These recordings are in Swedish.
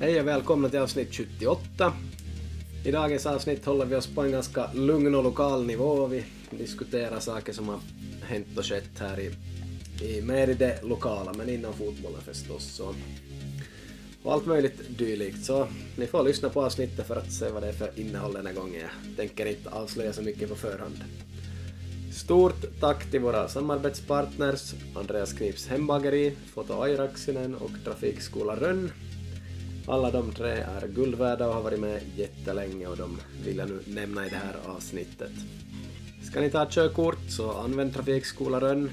Hej och välkomna till avsnitt 78. I dagens avsnitt håller vi oss på en ganska lugn och lokal nivå. Vi diskuterar saker som har hänt och skett här i, i mer i det lokala, men inom fotbollen förstås. Och, och allt möjligt dylikt. Så ni får lyssna på avsnittet för att se vad det är för innehåll den här gången. Jag tänker inte avslöja så mycket på förhand. Stort tack till våra samarbetspartners Andreas Knips hembageri, Foto Airaksinen och Trafikskola Rönn. Alla de tre är guld värda och har varit med jättelänge och de vill jag nu nämna i det här avsnittet. Ska ni ta körkort så använd Trafikskola Rönn.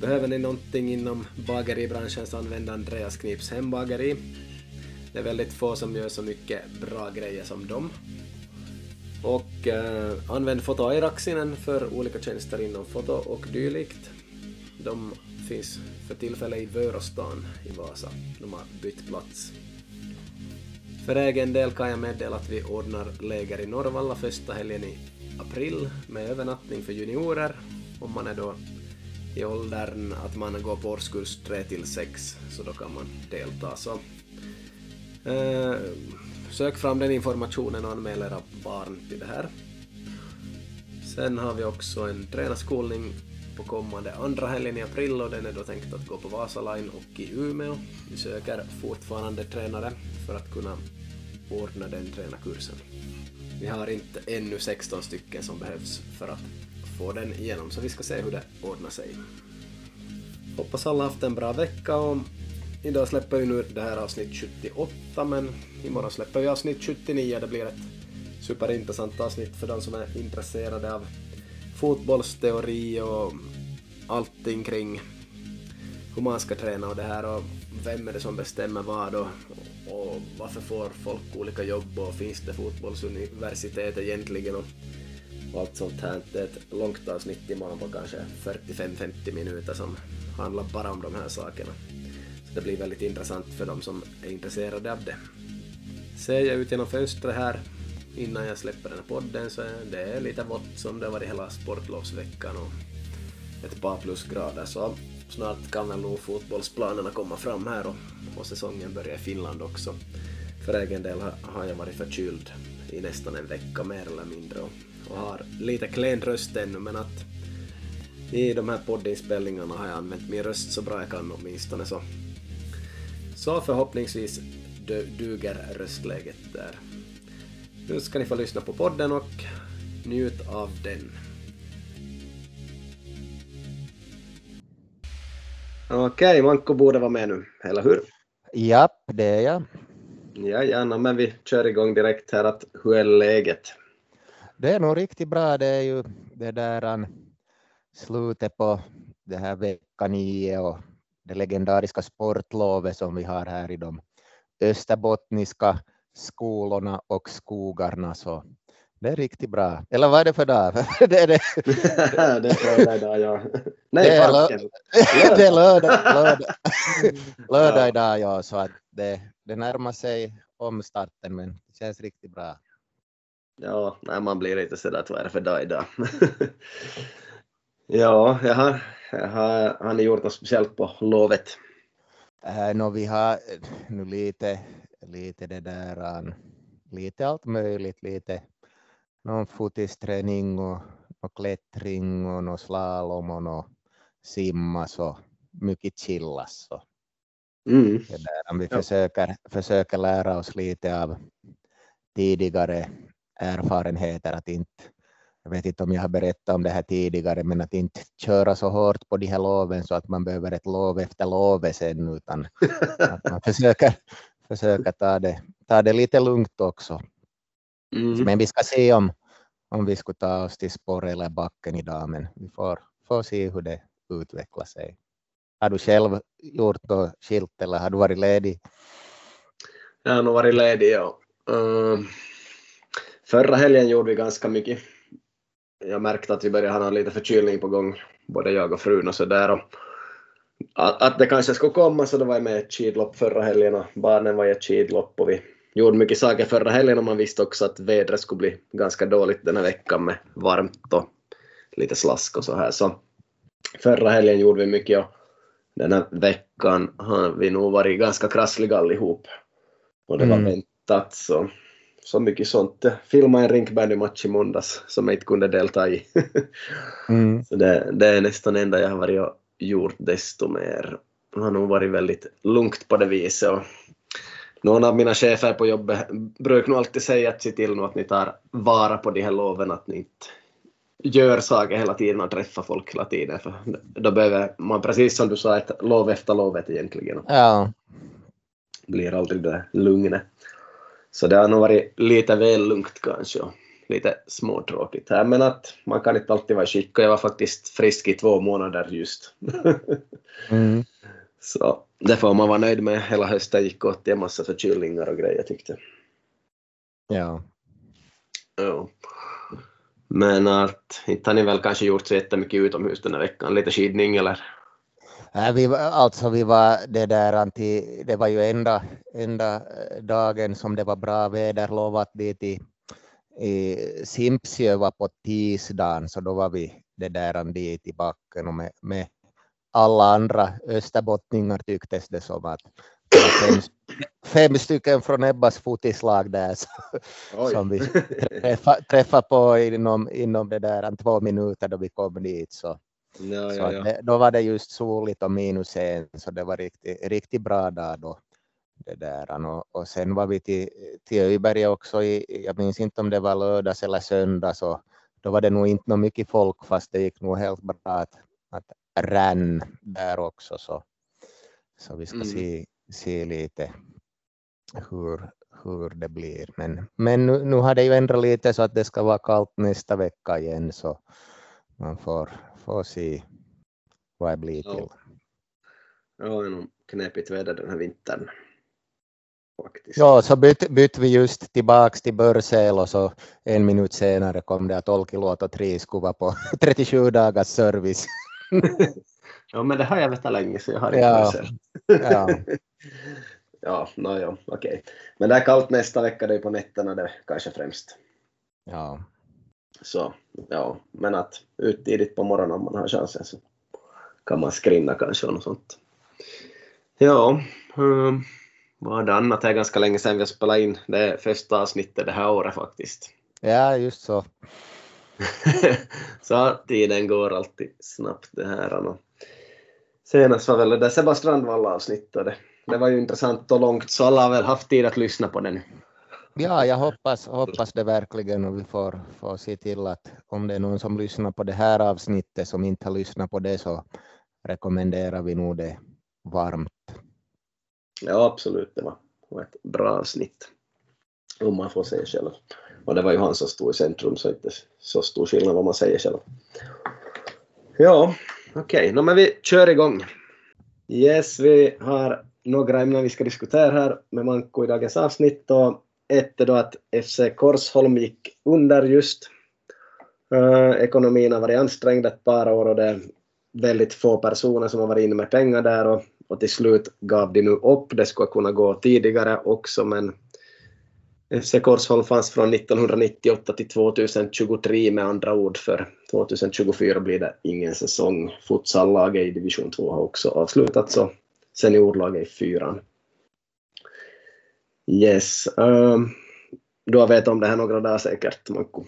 Behöver ni någonting inom bageribranschen så använd Andreas Knips hembageri. Det är väldigt få som gör så mycket bra grejer som dem. Och eh, använd Foto Airaksinen för olika tjänster inom foto och dylikt. De finns för tillfället i Vörostan i Vasa. De har bytt plats. För egen del kan jag meddela att vi ordnar läger i Norrvalla första helgen i april med övernattning för juniorer om man är då i åldern att man går på årskurs 3 till 6 så då kan man delta. Så, eh, sök fram den informationen och anmäl era barn till det här. Sen har vi också en tränarskolning på kommande andra helgen i april och den är då tänkt att gå på Vasaline och i Umeå. Vi söker fortfarande tränare för att kunna ordna den tränarkursen. Vi har inte ännu 16 stycken som behövs för att få den igenom så vi ska se hur det ordnar sig. Hoppas alla haft en bra vecka och idag släpper vi nu det här avsnitt 78 men imorgon släpper vi avsnitt 79. Det blir ett superintressant avsnitt för de som är intresserade av fotbollsteori och allting kring hur man ska träna och det här och vem är det som bestämmer vad och, och varför får folk olika jobb och finns det fotbollsuniversitet egentligen och, och allt sånt här. Det är ett långt avsnitt imorgon på kanske 45-50 minuter som handlar bara om de här sakerna. Så det blir väldigt intressant för de som är intresserade av det. Ser jag ut genom fönstret här innan jag släpper den här podden så är det lite vått som det har varit hela sportlovsveckan och ett par plusgrader så snart kan väl nog fotbollsplanerna komma fram här och, och säsongen börjar i Finland också. För egen del har, jag varit förkyld i nästan en vecka mer eller mindre och, och har lite klen röst ännu men att i de här poddinspelningarna har jag använt min röst så bra jag kan åtminstone så. Så förhoppningsvis duger röstläget där. Nu ska ni få lyssna på podden och njut av den. Okej, Manko borde vara med nu, eller hur? Japp, det är jag. Ja, gärna, men vi kör igång direkt här. Att, hur är läget? Det är nog riktigt bra. Det är ju det där slutet på det här vecka nio och det legendariska sportlovet som vi har här i de österbottniska skolorna och skogarna. Så det är riktigt bra. Eller vad är det för dag? det är det. det är fredag idag, ja. Nej, det, är lördag. det är lördag, lördag. lördag idag, ja. Så att det, det närmar sig omstarten, men det känns riktigt bra. Ja, nej, man blir lite sådär, vad är det för dag idag? ja, jag har, jag har, har ni gjort något speciellt på lovet? Äh, no, vi har nu lite, lite det där, lite allt möjligt, lite någon fotisträning och, och klättring och någon slalom och någon simmas och mycket chillas. Så. Mm. Det där, vi ja. försöker, försöker lära oss lite av tidigare erfarenheter att inte jag vet inte om jag har berättat om det här tidigare, men att inte köra så hårt på de här loven så att man behöver ett lov efter lovet sen, utan att man försöker, försöker ta, det, ta det lite lugnt också. Mm. Men vi ska se om, om vi skulle ta oss till spår eller backen idag, men vi får, får se hur det utveckla sig. Har du själv gjort något skilt eller har du varit ledig? Jag har nog varit ledig, ja. Uh, förra helgen gjorde vi ganska mycket. Jag märkte att vi började ha lite förkylning på gång, både jag och frun och sådär. Att, att det kanske skulle komma så då var jag med i ett skidlopp förra helgen och barnen var i ett skidlopp och vi gjorde mycket saker förra helgen och man visste också att vädret skulle bli ganska dåligt den här veckan med varmt och lite slask och så här. Så förra helgen gjorde vi mycket och den här veckan har vi nog varit ganska krassliga allihop. Och det var mm. väntat så, så mycket sånt. Jag filmade en rinkbandymatch i måndags som jag inte kunde delta i. mm. Så det, det är nästan enda jag har varit och gjort desto mer. Det har nog varit väldigt lugnt på det viset. Och någon av mina chefer på jobbet brukar nog alltid säga att se till nu att ni tar vara på de här loven, att ni inte gör saker hela tiden och träffar folk hela tiden. För då behöver man, precis som du sa, ett lov efter lovet egentligen. Ja. Blir aldrig det lugnet. Så det har nog varit lite väl lugnt kanske och lite småtråkigt här. Men att man kan inte alltid vara skick och jag var faktiskt frisk i två månader just. mm. Så det får man vara nöjd med. Hela hösten gick åt till en massa förkylningar och grejer tyckte jag. Ja. Ja. Men att inte har ni väl kanske gjort så jättemycket utomhus den här veckan? Lite skidning eller? Nej, vi, alltså vi var det där anti, det var ju enda, enda eh, dagen som det var bra väder lovat dit i, i Simpsjö var på tisdagen så då var vi det där dit i backen och med, med alla andra österbottningar tycktes det som att fem, fem stycken från Ebbas fotislag där som vi träffade, träffade på inom, inom det där två minuter då vi kom dit. Så, ja, så ja, ja. Det, då var det just soligt och minus en så det var riktigt, riktigt bra dag då. Det där. Och, och sen var vi till, till Öberg också, i, jag minns inte om det var lördags eller söndag, så då var det nog inte mycket folk fast det gick nog helt bra att, att rann där också. Så, så vi ska mm. se, se lite hur, hur det blir. Men, men nu, nu har det ju ändrat lite så att det ska vara kallt nästa vecka igen så man får, får se vad det blir till. Ja, det knepigt väder den här vintern. Faktiskt. Ja, så bytte byt vi just tillbaks till Börsel och så en minut senare kom det att Olkiluoto 3 skulle på 37 dagars service. ja, men det har jag vetat länge så jag har inte ja. ja. ja, no, ja, okej. Okay. Men det är kallt nästa vecka, det är på nätterna det kanske främst. Ja. Så, ja, men att ut tidigt på morgonen om man har chansen så kan man skrinna kanske och något sånt. Ja, um, vad annat? Det är ganska länge sedan vi spelat in det första avsnittet det här året faktiskt. Ja, just så. så tiden går alltid snabbt det här. senast var väl det där Sebba Strandvall-avsnittet. Det, var ju intressant och långt så alla har väl haft tid att lyssna på den. Ja, jag hoppas, hoppas det verkligen och vi får, får se till att om det är någon som lyssnar på det här avsnittet som inte har lyssnat på det så rekommenderar vi nog det varmt. Ja, absolut. Det var ett bra avsnitt. Om man får säga själv. Och det var ju han som stod i centrum så inte så stor skillnad vad man säger själv. Ja, okej, okay. no, men vi kör igång. Yes, vi har några ämnen vi ska diskutera här med Manko i dagens avsnitt och ett är då att FC Korsholm gick under just. Eh, ekonomin har varit ansträngd ett par år och det är väldigt få personer som har varit inne med pengar där och, och till slut gav de nu upp. Det skulle kunna gå tidigare också men FC Korsholm fanns från 1998 till 2023 med andra ord, för 2024 blir det ingen säsong. Futsallaget i division 2 har också avslutat, så seniorlaget i fyran. Yes. Um, du har vetat om det här några dagar säkert, Manko?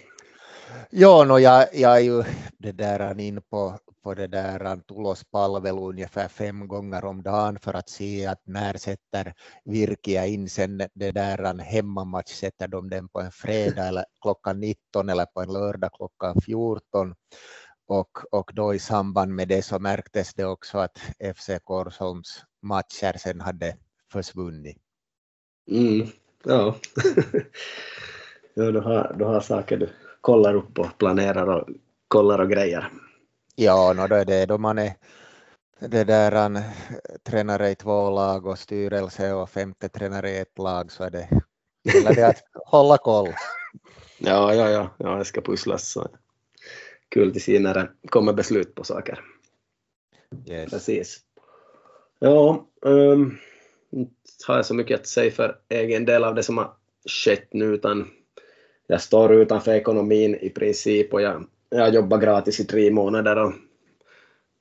Ja, no, jag, jag är ju det där in på på det där tulospalvelu ungefär fem gånger om dagen för att se att när sätter Virkia in sen det där hemmamatch, sätter de den på en fredag eller klockan 19 eller på en lördag klockan 14. Och, och då i samband med det så märktes det också att FC Korsholms matcher sen hade försvunnit. Mm, ja. ja, du har, du har saker du kollar upp och planerar och kollar och grejer. Ja, no, då är det då man är det där han, tränare i två lag och styrelse och femte tränare i ett lag så är det, det att hålla koll. Ja, ja, ja, ja, det ska pusslas. Så. Kul till när det kommer beslut på saker. Yes. Precis. Ja, um, inte har jag så mycket att säga för egen del av det som har skett nu, utan jag står utanför ekonomin i princip och jag jag har jobbat gratis i tre månader och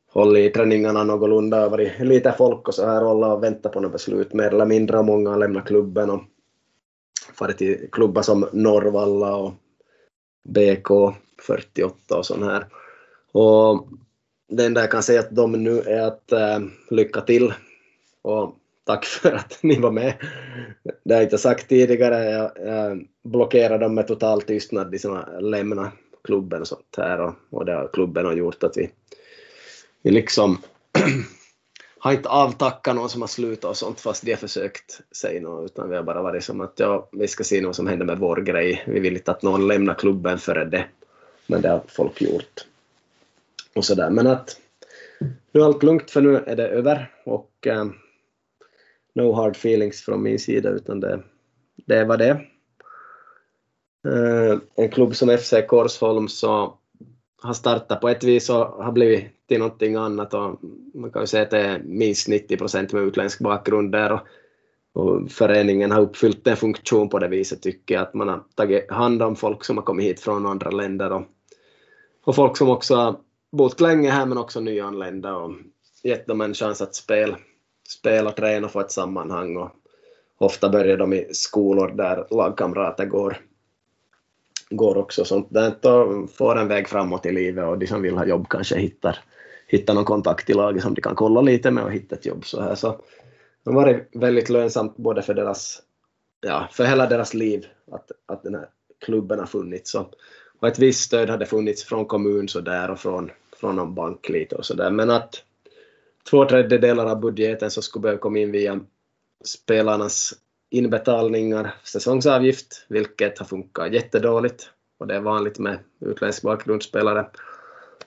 hållit i träningarna någorlunda, varit lite folk och så här, och och väntat på något beslut mer eller mindre och många har lämnat klubben och farit till klubbar som Norrvalla och BK 48 och sån här. Och det enda jag kan säga till dem nu är att äh, lycka till och tack för att ni var med. Det har jag inte sagt tidigare, jag, jag blockerade dem med total tystnad, de som lämnat klubben och sånt här och, och det har klubben har gjort att vi, vi liksom har inte avtackat någon som har slutat och sånt fast de har försökt säga något utan vi har bara varit som att ja, vi ska se vad som händer med vår grej. Vi vill inte att någon lämnar klubben före det. Men det har folk gjort. Och sådär. Men att nu är allt lugnt för nu är det över och eh, no hard feelings från min sida utan det, det är vad det är. Eh, en klubb som FC Korsholm så har startat på ett vis och har blivit till någonting annat och man kan ju säga att det är minst 90 procent med utländsk bakgrund där och, och föreningen har uppfyllt en funktion på det viset tycker jag att man har tagit hand om folk som har kommit hit från andra länder och, och folk som också bott länge här men också nyanlända och gett dem en chans att spela, spela träna och få ett sammanhang och ofta börjar de i skolor där lagkamrater går går också sånt där och får en väg framåt i livet och de som vill ha jobb kanske hittar, hittar någon kontakt i laget som de kan kolla lite med och hitta ett jobb så här. Så det har varit väldigt lönsamt både för deras, ja, för hela deras liv att, att den här klubben har funnits. Så, och ett visst stöd hade funnits från kommun så där och från, från någon bank lite och så där. Men att två tredjedelar av budgeten så skulle behöva komma in via spelarnas inbetalningar, säsongsavgift, vilket har funkat jättedåligt och det är vanligt med utländsk bakgrundsspelare.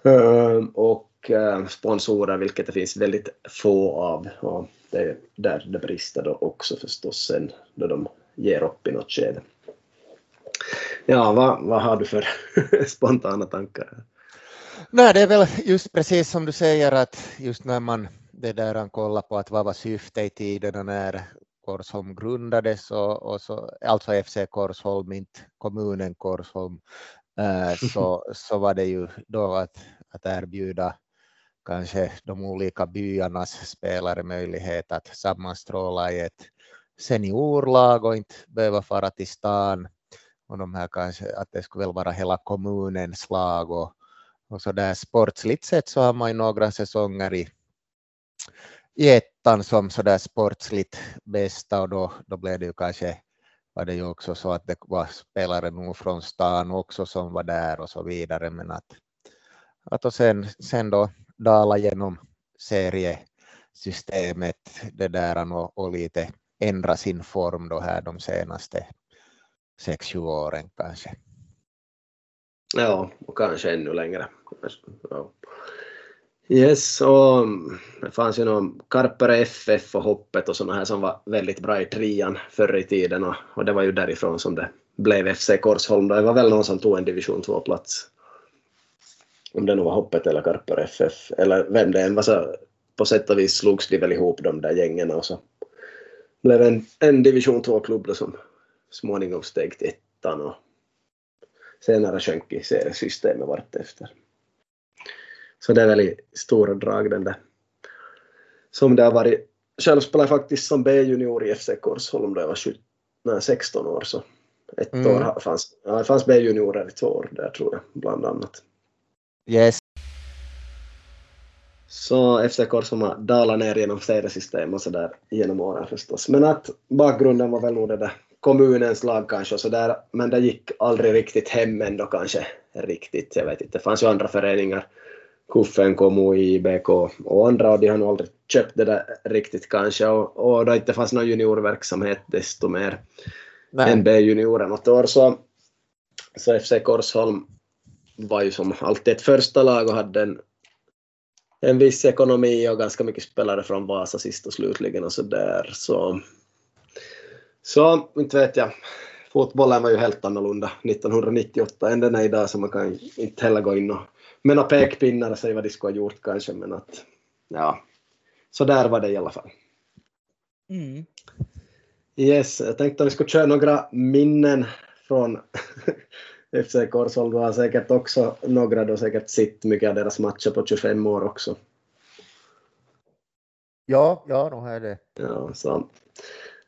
Ehm, och ehm, sponsorer, vilket det finns väldigt få av. Och det är där det brister då också förstås sen då de ger upp i något skede. Ja, vad, vad har du för spontana tankar? Nej, det är väl just precis som du säger att just när man det där kollar på att vad var syftet i tiden när Korsholm grundades, och, och så, alltså FC Korsholm, inte kommunen Korsholm, äh, så, så var det ju då att, att erbjuda kanske de olika byarnas spelare möjlighet att sammanstråla i ett seniorlag och inte behöva fara till stan. Och de här kanske, att det skulle väl vara hela kommunens lag och, och så där sportsligt sett så har man ju några säsonger i, i ettan som sådär sportsligt bästa. Och då, då blev det ju kanske var det ju också så att det var spelare nog från stan också som var där och så vidare. Men att, att och sen, sen då dala genom seriesystemet. Det där och, och lite ändra sin form då här de senaste sex sju åren kanske. Ja, och kanske ännu längre. Ja. Yes, och det fanns ju någon Karpere FF och Hoppet och sådana här som var väldigt bra i trean förr i tiden och, och det var ju därifrån som det blev FC Korsholm. Det var väl någon som tog en division 2-plats. Om det nu var Hoppet eller Karpere FF eller vem det än var så på sätt och vis slogs de väl ihop de där gängen och så blev en, en division 2-klubb som småningom steg till ettan och senare sjönk i seriesystemet vartefter. Så det är väl i stora drag den där som det har varit. Själv spelade jag faktiskt som B-junior i FC Korsholm då jag var 17, nej, 16 år så ett mm. år fanns, ja, det fanns B-juniorer i två år där tror jag bland annat. Yes. Så FC Korsholm har dalat ner genom seriesystem och sådär genom åren förstås. Men att bakgrunden var väl nog det där kommunens lag kanske och sådär, men det gick aldrig riktigt hem ändå kanske riktigt. Jag vet inte, det fanns ju andra föreningar. Kuffen, Komu, IBK och andra och de har nog aldrig köpt det där riktigt kanske. Och, och då inte fanns någon juniorverksamhet desto mer Nej. än B-juniorer något år. Så, så FC Korsholm var ju som alltid ett första lag och hade en, en viss ekonomi och ganska mycket spelare från Vasa sist och slutligen och så där. Så så inte vet jag fotbollen var ju helt annorlunda 1998 än den är idag så man kan inte heller gå in och med några pekpinnar och säga vad de skulle ha gjort kanske, men att ja, så där var det i alla fall. Mm. Yes, jag tänkte att vi skulle köra några minnen från FC Korsholm. Du har säkert också några, du har säkert sett mycket av deras matcher på 25 år också. Ja, ja, då är det. Ja, så.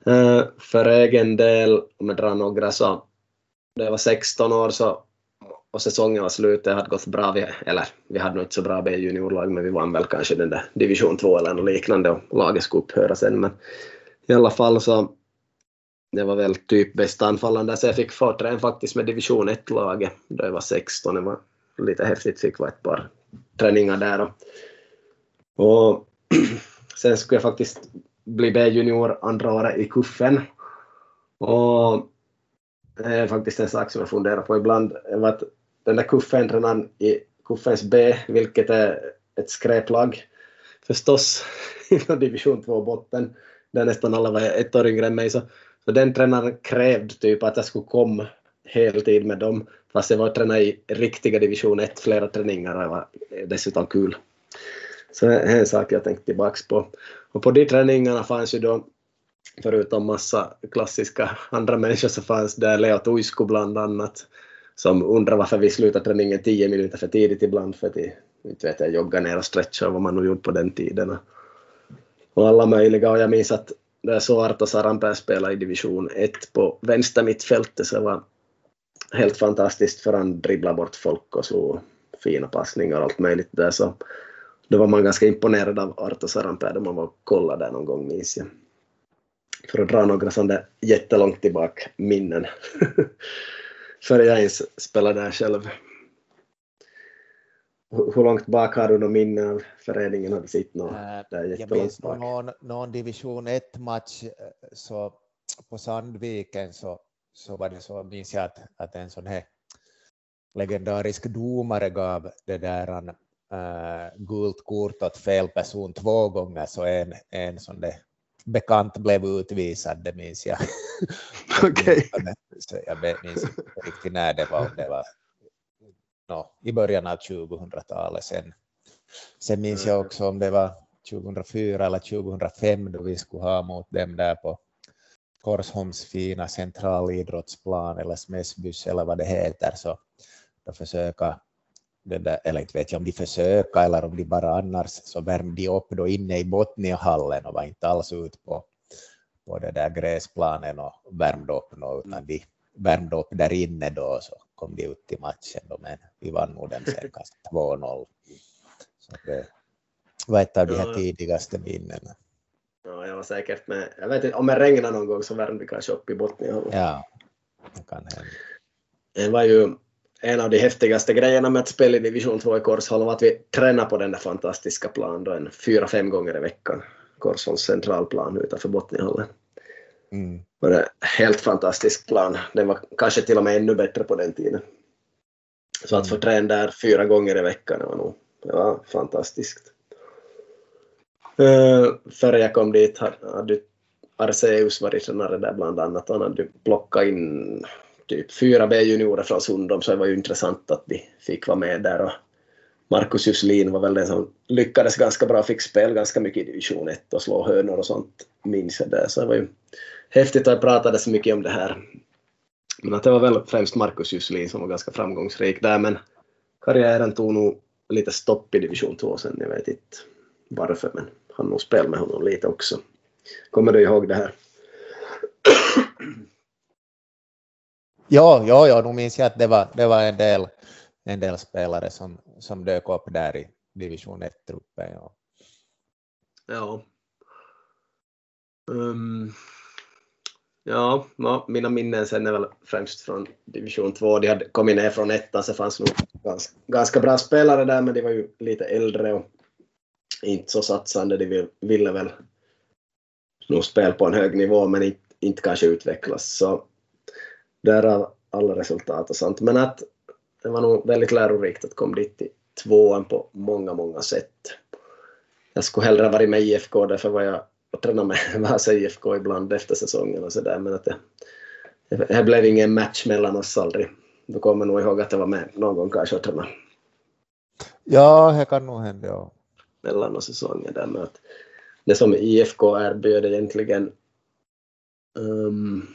Eh, för egen del, om jag drar några så, när jag var 16 år så, och säsongen var slut, det hade gått bra, vi, eller vi hade nog inte så bra B-juniorlag, men vi vann väl kanske den där division 2 eller något liknande och laget skulle upphöra sen, men i alla fall så det var väl typ bästa anfallande så jag fick förträn faktiskt med division 1-laget då jag var 16. Det var lite häftigt, fick vara ett par träningar där. Och, och sen skulle jag faktiskt bli B-junior andra året i kuffen. Och det är faktiskt en sak som jag funderar på ibland, att den där kuffentränaren i kuffens B, vilket är ett skräplag förstås, i division 2 botten, där nästan alla var ett år yngre än mig, så så den tränaren krävde typ att jag skulle komma heltid med dem, fast jag var tränare i riktiga division 1 flera träningar och det var dessutom kul. Så det är en sak jag tänkte tillbaks på. Och på de träningarna fanns ju då, förutom massa klassiska andra människor, så fanns det Leo Tuisku bland annat, som undrar varför vi slutade träningen 10 minuter för tidigt ibland, för att inte vet jag, jogga ner och stretcha vad man nu gjorde på den tiden. Och alla möjliga, och jag minns att där så Arto Saranpää spelade i division 1 på vänster mittfältet så det var helt fantastiskt för han dribblade bort folk och slog fina passningar och allt möjligt där så då var man ganska imponerad av Arto Saranpää då man var och kollade där någon gång minns jag. För att dra några sådana jättelångt tillbaka minnen. Före jag ens spelade där själv. Hur långt bak har du något minne av föreningen? Har du sett något äh, där Jag minns någon, någon division 1-match eh, så på Sandviken så, så var det så, minns jag att, att en sån här legendarisk domare gav det där äh, gult kort åt fel person två gånger så en, en sån där bekant blev utvisad, det minns jag. Okej. Okay. jag minns inte riktigt när det var, det var no, i början av 2000-talet. Sen, sen minns jag också om det var 2004 eller 2005 då vi skulle ha mot dem där på Korsholms fina centralidrottsplan eller Smäsbys eller vad det heter så då försöka det där, eller inte vet jag om de försöka eller om de bara annars så värmde de upp då inne i Botniahallen och var inte alls ut på, på det där gräsplanen och värmde upp något, utan de värmde upp där inne då så kom de ut till matchen då, men vi vann nog den sen kanske 2-0. Så det var ett av de här tidigaste minnena. Ja, jag var säkert med. Jag vet inte, om det regnade någon gång så värmde vi kanske upp i Botniahallen. Ja, det kan hända. Det var ju en av de häftigaste grejerna med att spela i division 2 i Korsholm var att vi tränade på den där fantastiska planen då en fyra, fem gånger i veckan. Korsholms centralplan utanför Botniahallen. Mm. Var det helt fantastisk plan. Den var kanske till och med ännu bättre på den tiden. Så att få mm. träna där fyra gånger i veckan, det var nog det var fantastiskt. Uh, före jag kom dit hade Arceus varit tränare där bland annat. Han hade plockat in typ fyra B-juniorer från Sundom så det var ju intressant att de fick vara med där. Och Marcus Juslin var väl den som lyckades ganska bra, fick spela ganska mycket i division 1 och slå hönor och sånt minns jag där. Så det var ju häftigt och jag pratade så mycket om det här. Men att det var väl främst Marcus Juslin som var ganska framgångsrik där, men karriären tog nog lite stopp i division 2 sen, jag vet inte varför, men han nog spelat med honom lite också. Kommer du ihåg det här? Ja, ja, ja, nu minns jag att det var, det var en, del, en del spelare som, som dök upp där i division 1-truppen. Ja. ja. Um, Ja, mina minnen sen är väl främst från division 2. De hade kommit ner från ettan så det fanns nog ganska, ganska bra spelare där men de var ju lite äldre och inte så satsande. De ville väl nog spela på en hög nivå men inte, inte kanske utvecklas. Så därav alla resultat och sånt. Men att det var nog väldigt lärorikt att komma dit till tvåan på många, många sätt. Jag skulle hellre varit med i IFK, därför var jag och träna med Vasa IFK ibland efter säsongen och sådär men att det, det blev ingen match mellan oss aldrig. Du kommer nog ihåg att det var med någon gång kanske att träna. Ja, det kan nog hända, ja. Mellan oss säsonger där med att det som IFK erbjöd egentligen um,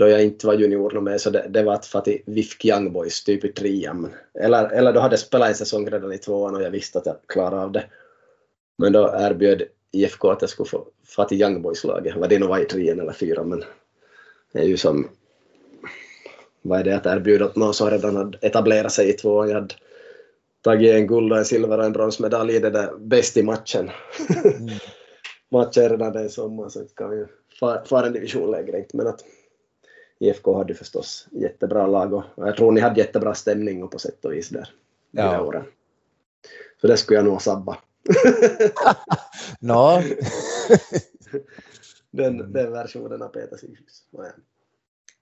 då jag inte var junior med så det, det var att få till VIFK Young Boys typ i trean. Eller, eller då hade jag spelat en säsong redan i tvåan och jag visste att jag klarade av det. Men då erbjöd IFK att jag skulle få, få till Young Boys-laget. Vad det nu var i trean eller fyran men det är ju som vad är det att erbjuda åt någon som redan hade etablerat sig i två. Jag hade tagit en guld och en silver och en bronsmedalj i det där bäst i matchen. Mm. matchen redan den sommaren så kan vi ju fara en division lägre inte men att IFK hade förstås jättebra lag och jag tror ni hade jättebra stämning och på sätt och vis där. Ja. De åren. Så det skulle jag nog sabba. den, den versionen av Peter Sifus.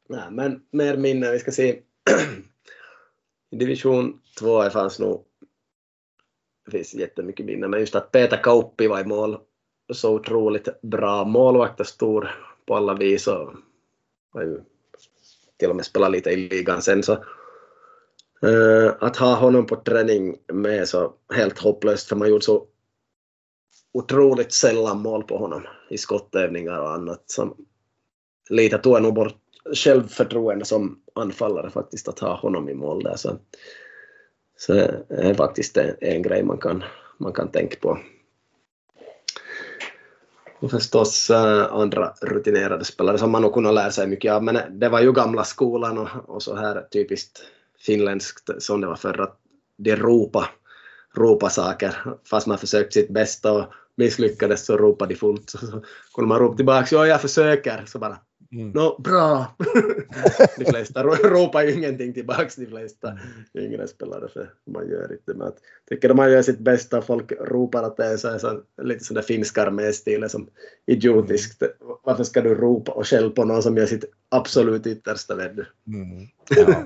Nej, men mer minnen. Vi ska se. I division 2 fanns nog det finns jättemycket minnen, men just att Peter Kauppi var i mål. Så otroligt bra målvakt och stor på alla vis och ju till och med spelat lite i ligan sen så uh, att ha honom på träning med så helt hopplöst för man gjorde så otroligt sällan mål på honom i skottövningar och annat. Så lite tog jag nog bort självförtroende som anfallare faktiskt att ha honom i mål där. Så, så det är faktiskt en, en grej man kan, man kan tänka på. Och förstås andra rutinerade spelare som man nog kunde lära sig mycket av, men det var ju gamla skolan och, och så här typiskt finländskt som det var förr att de ropa, ropa saker fast man försökt sitt bästa och misslyckades så ropade de fullt. Så, så kunde man ropa tillbaka ja jag försöker så bara Mm. Nå, bra! de flesta ropar ju ingenting tillbaks, de flesta mm. yngre spelare, för man gör inte men att, tycker man gör sitt bästa, folk ropar att det är så, så, lite sån där finsk arméstil, som idiotiskt. Varför ska du ropa och skälla på någon som gör sitt absolut yttersta, vet du? Mm. Ja.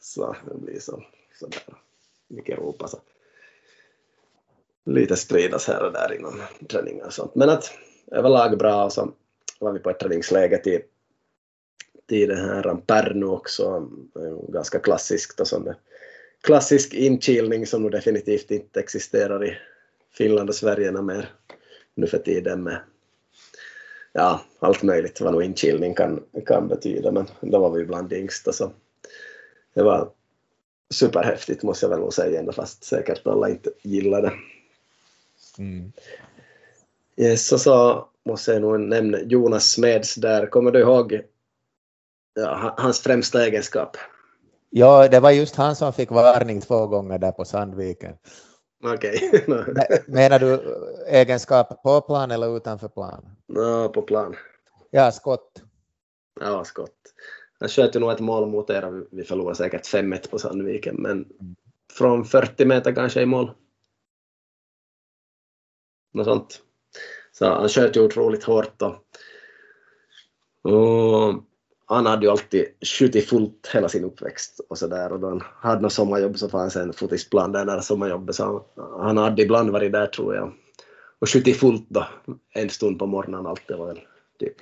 så det blir så, sådär, mycket ropa så. Lite stridas här och där inom träningar och sånt, men att överlag bra och så var vi på ett träningsläger till, till den här Pärnu också, ganska klassiskt och sån klassisk inkilning som nog definitivt inte existerar i Finland och Sverige mer nu för tiden med ja, allt möjligt vad nog inkilning kan, kan betyda, men då var vi bland yngsta så det var superhäftigt måste jag väl nog säga ändå fast säkert alla inte gillade det. Mm. Yes, och så måste jag nog nämna Jonas Smeds där. Kommer du ihåg ja, hans främsta egenskap? Ja, det var just han som fick varning två gånger där på Sandviken. Okej. Okay. Menar du egenskap på plan eller utanför plan? No, på plan. Ja, skott. Ja, skott. Han sköt ju nog ett mål mot er, vi förlorade säkert 5-1 på Sandviken, men mm. från 40 meter kanske i mål. Något sånt. Så han sköt ju otroligt hårt och, och han hade ju alltid skjutit fullt hela sin uppväxt och sådär och då han hade något sommarjobb så fanns en fotisplan där nära sommarjobbet. Så han, hade ibland varit där tror jag och skjutit fullt då en stund på morgonen. Alltid var väl typ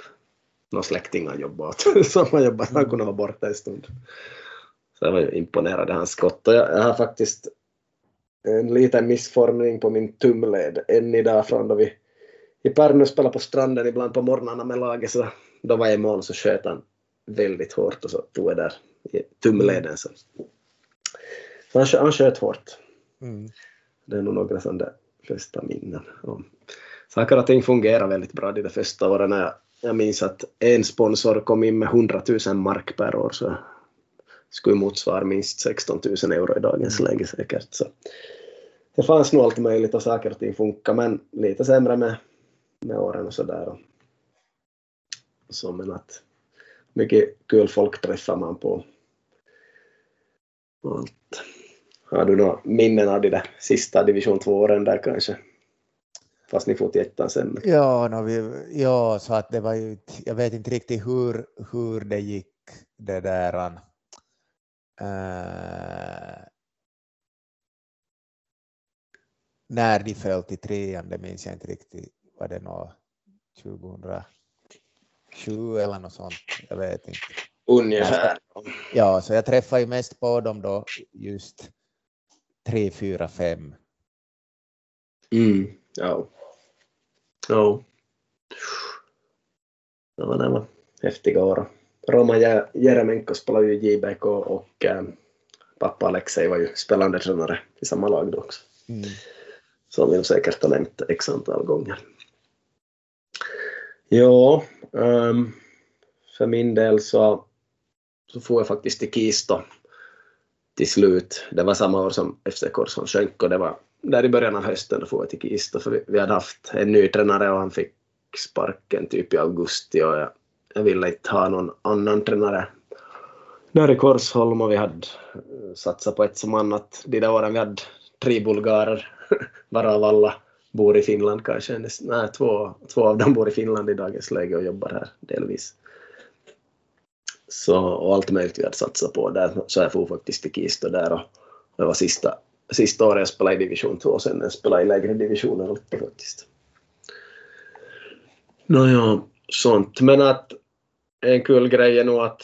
någon släkting han jobbade åt. Sommarjobbet han kunde vara borta en stund. Så jag var ju imponerad av hans skott. Och jag, jag har faktiskt en liten missformning på min tumled än idag från då vi i Pärnu spelade på stranden ibland på morgnarna med laget så då var jag i mål så sköt han väldigt hårt och så tog jag där i tumleden. Så, så han, han sköt hårt. Mm. Det är nog några sådana första minnen. Och saker och ting fungerar väldigt bra de första åren. Jag, jag minns att en sponsor kom in med 100 000 mark per år så skulle motsvara minst 16 000 euro i dagens mm. läge säkert. Så det fanns nog allt möjligt och saker och ting funkar men lite sämre med med åren och sådär. Så men att mycket kul folk träffar man på. Allt. Har du några minnen av de där sista division 2-åren där kanske? Fast ni får till ettan sen. Ja, no, vi, ja, så att det var ju, jag vet inte riktigt hur, hur det gick det där. Uh, när de föll till trean, det minns jag inte riktigt var det nå 2007 eller något sånt, jag vet inte. Ungefär. Ja, så jag träffade ju mest på dem då just 3, 4, 5. Mm, ja. Ja. Det var häftiga år. Roman Jeremenko spelade ju JBK och äh, pappa Alexej var ju spelande tränare i samma lag då också. Mm. Som vi säkert har nämnt x antal gånger. Ja, um, för min del så, så får jag faktiskt till Kisto till slut. Det var samma år som FC Korsholm sjönk och det var där i början av hösten då får jag till Kisto för vi, vi hade haft en ny tränare och han fick sparken typ i augusti och jag, jag ville inte ha någon annan tränare där i Korsholm och vi hade eh, satsat på ett som annat de där åren. Vi hade tre bulgarer varav alla bor i Finland kanske. Nej, två, två av dem bor i Finland i dagens läge och jobbar här delvis. Så, och allt möjligt vi hade satsat på där. Så jag for faktiskt till Kisto där och det var sista, sista året jag spelade i division 2 och sen jag spelade i lägre divisioner alltid faktiskt. Nåja, sånt. Men att en kul grej är nog att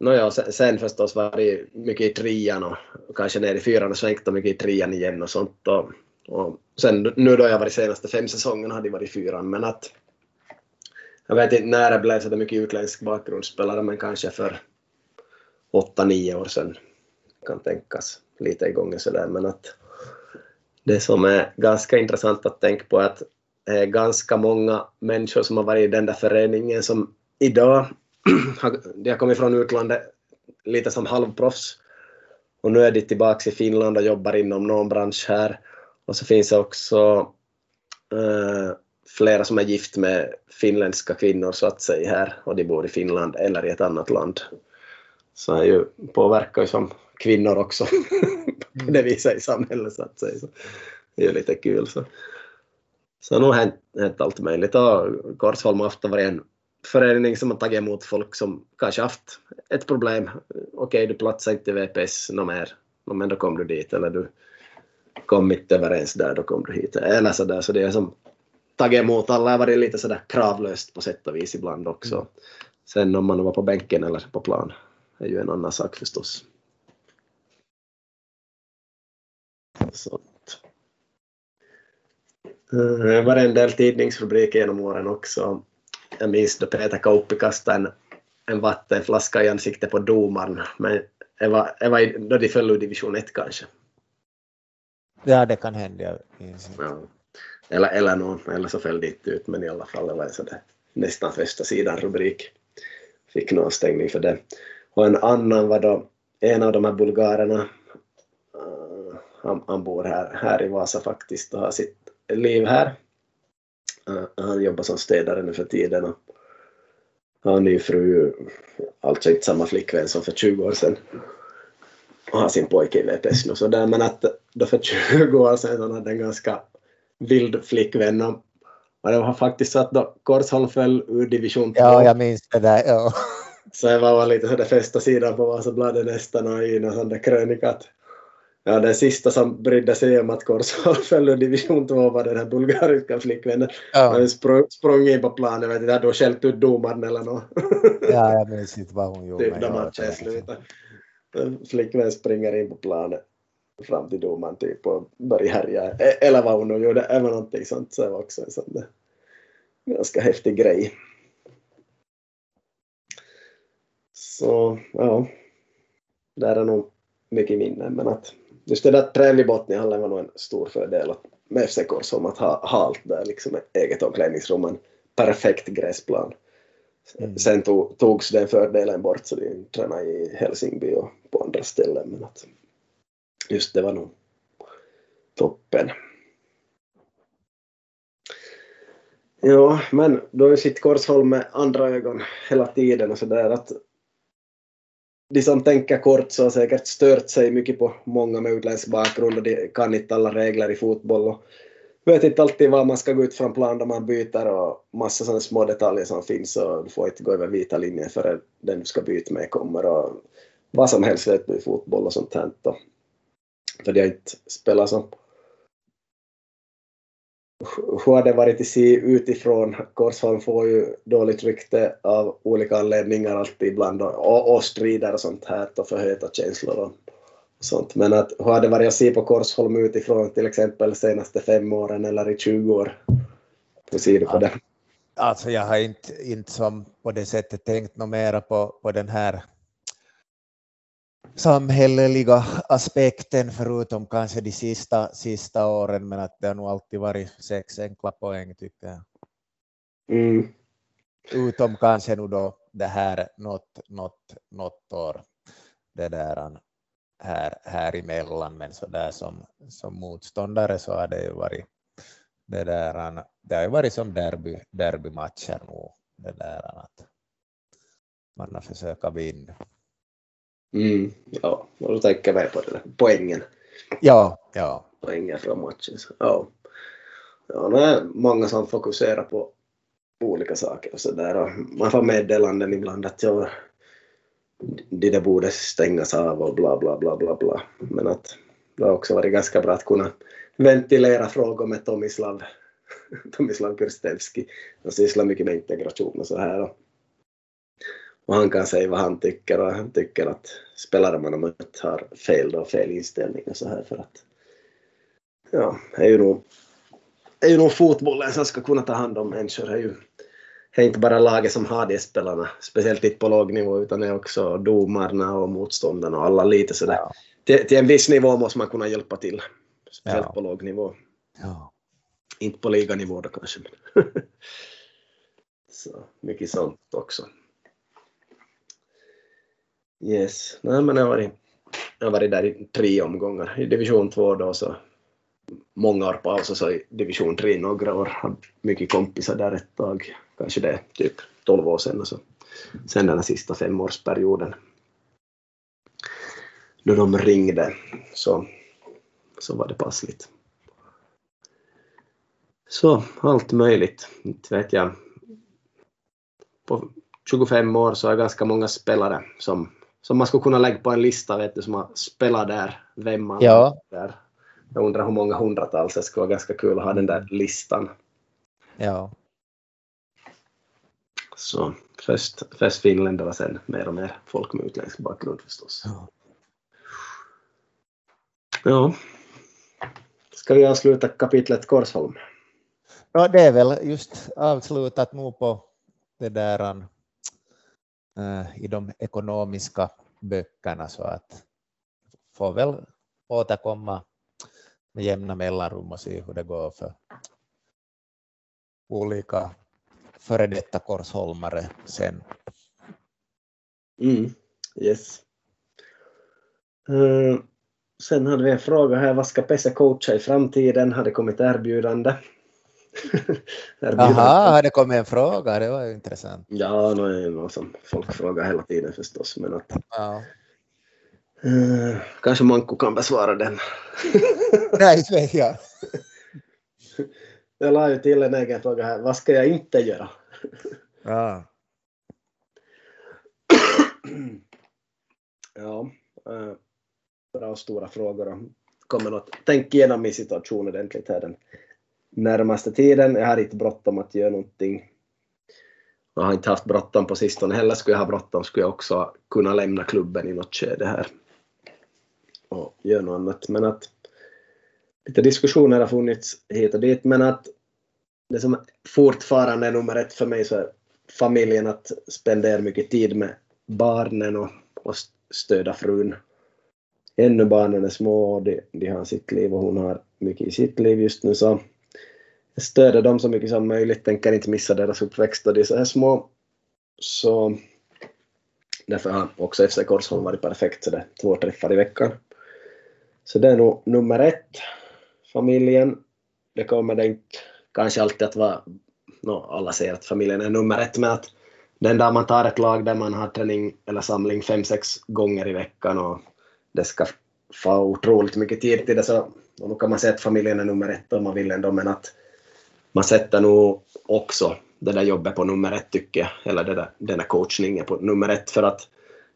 Nåja, sen, sen förstås var det mycket i trean och kanske ner i fyran och svängt och mycket i trean igen och sånt. Och, och sen nu då jag varit senaste fem säsongerna hade jag varit fyran men att jag vet inte när det blev så mycket utländsk bakgrundsspelare men kanske för åtta, nio år sedan kan tänkas lite igång sådär men att det som är ganska intressant att tänka på är att det är ganska många människor som har varit i den där föreningen som idag de har kommit från utlandet lite som halvproffs och nu är de tillbaka i Finland och jobbar inom någon bransch här. Och så finns det också eh, flera som är gift med finländska kvinnor så att säga här och de bor i Finland eller i ett annat land. Så är ju, påverkar ju som kvinnor också på det viset i samhället så att säga. Så det är ju lite kul. Så, så har nog hänt, hänt allt möjligt och Korsholm har ofta varit en förening som har tagit emot folk som kanske haft ett problem. Okej, okay, du platsar inte i VPS något mer, men då kom du dit eller du kom inte överens där, då kom du hit. Eller så där, så det är som tagit emot alla har varit lite sådär kravlöst på sätt och vis ibland också. Mm. Sen om man var på bänken eller på plan är ju en annan sak förstås. Sånt. Eh, det var en del tidningsrubriker genom åren också jag minns då Peter Kauppi kastade en, en vattenflaska i ansiktet på domaren, men det var, det var då de föll ur division 1 kanske. Ja, det kan hända. Ja. Eller, eller, någon, eller så föll det inte ut, men i alla fall det var en sådär nästan första sidan rubrik. Fick någon stängning för det. Och en annan var då en av de här bulgarerna, uh, han, han, bor här, här i Vasa faktiskt och har sitt liv här. Uh, han jobbar som städare nu för tiden och har en ny fru, alltså inte samma flickvän som för 20 år sedan. Och har sin pojke i VPS nu sådär, men att då för 20 år sedan hade en ganska vild flickvän och, det var faktiskt så att då Korsholm föll ur division 2. Ja, jag minns det där. Ja. Så det var lite sådär första sidan på Vasabladet nästan och i någon sån där krönika att Ja, den sista som brydde sig om att Korsholm föll ur division 2 var den här bulgariska flickvännen. Ja. Han sprang, sprang in på planen, jag vet inte, hade hon skällt ut domaren eller något. ja, jag minns inte vad hon gjorde. Typ när matchen slutade. Flickvän springer in på planen fram till domaren typ och börjar härja. E- eller vad hon nu gjorde, även någonting sånt. Så det var också en sån där ganska häftig grej. Så, ja. Där är nog mycket minnen, men att just det där träning i Botniahallen var nog en stor fördel med FCK som att ha, halt där, liksom ett eget omklädningsrum, en perfekt gräsplan. Mm. Sen tog, togs den fördelen bort så de tränade i Helsingby och på andra ställen men att just det var nog toppen. Ja, men då har ju sitt Korsholm med andra ögon hela tiden och sådär att de som tänker kort så har säkert stört sig mycket på många med utländsk bakgrund och de kan inte alla regler i fotboll och vet inte alltid var man ska gå ut från plan då man byter och massa sådana små detaljer som finns och du får inte gå över vita linjen förrän den du ska byta med kommer och vad som helst vet du i fotboll och sånt här. För de har inte spelat som hur har det varit i se utifrån? Korsholm får ju dåligt rykte av olika anledningar alltid ibland och, och strider och sånt här och förhöjda känslor och sånt. Men att, hur har det varit att se på Korsholm utifrån till exempel senaste fem åren eller i 20 år? Hur ser du på det? Alltså jag har inte, inte som på det sättet tänkt något mera på, på den här samhälleliga aspekten förutom kanske de sista, sista åren men att det har nog alltid varit sex enkla poäng tycker jag. Mm. utom kanske nu då det här något, något, något år det där här, här emellan, men så där som, som motståndare så har det ju varit det där, det har ju varit som derby, derbymatcher nu, det där att man har försökt vinna. Mm, ja, och då tänker jag på det där poängen. Ja, ja. Poängen från matchen. Så, ja. ja, det är många som fokuserar på olika saker och sådär. Man får meddelanden ibland att jag, det där borde stängas av och bla bla bla bla bla. Men att det har också varit ganska bra att kunna ventilera frågor med Tomislav, Tomislav Kurstevski. Han sysslar mycket med integration och så här. Och han kan säga vad han tycker och han tycker att spelare man har mött har fel då, fel inställning och så här för att ja, det är ju nog, är ju nog fotbollen som ska kunna ta hand om människor. Det är ju det är inte bara laget som har de spelarna, speciellt inte på låg nivå, utan det är också domarna och motståndarna och alla lite sådär. Ja. Till, till en viss nivå måste man kunna hjälpa till, speciellt ja. på låg nivå. Ja. Inte på liganivå då kanske. så mycket sånt också. Yes, nej men jag har varit, jag har varit där i tre omgångar. I division 2 då så många år paus och så i division 3 några år. Hade mycket kompisar där ett tag. Kanske det är typ 12 år sedan och så. Sen den här sista femårsperioden då de ringde så, så var det passligt. Så allt möjligt, inte vet jag. På 25 år så är ganska många spelare som som man skulle kunna lägga på en lista vet du, som har spelat där, vem man ja. där. Jag undrar hur många hundratals, det skulle vara ganska kul att ha den där listan. Ja. Så först, först finländare, sen mer och mer folk med utländsk bakgrund förstås. Ja. ja. Ska vi avsluta kapitlet Korsholm? Ja, det är väl just avslutat nu på det där Eh, i de ekonomiska böckerna så att får väl återkomma med jämna mellanrum och se hur det går för olika före detta korsholmare sen. Mm, yes. Uh, sen hade vi en fråga här, vad ska Pesse coacha i framtiden? Har det kommit erbjudande? Jaha, har det kommit en fråga? Det var ju intressant. Ja, no, är något som folk frågar hela tiden förstås. Men att, ja. uh, kanske Manko kan besvara den. Nej, inte vet jag. jag la ju till en egen fråga här. Vad ska jag inte göra? Ja. ja. Eh, uh, bra stora frågor. Kommer att tänk igenom min situation ordentligt här den närmaste tiden. Jag har inte bråttom att göra någonting. Jag har inte haft bråttom på sistone heller. Skulle jag ha bråttom skulle jag också kunna lämna klubben i något skede här och göra något annat. Men att lite diskussioner har funnits hit och dit, men att det som fortfarande är nummer ett för mig så är familjen att spendera mycket tid med barnen och, och stödja frun. Ännu barnen är små och de, de har sitt liv och hon har mycket i sitt liv just nu så Jag stöder dem så mycket som möjligt, tänker inte missa deras uppväxt och de är så här små. Så därför har också FC Korsholm varit perfekt, så det är två träffar i veckan. Så det är nog nummer ett, familjen. Det kommer det inte kanske alltid att vara, no, alla säger att familjen är nummer ett, men att den dag man tar ett lag där man har träning eller samling fem, sex gånger i veckan och det ska få otroligt mycket tid till det så då kan man säga att familjen är nummer ett om man vill ändå, men att man sätter nog också det där jobbet på nummer ett tycker jag, eller det där, den där coachningen på nummer ett för att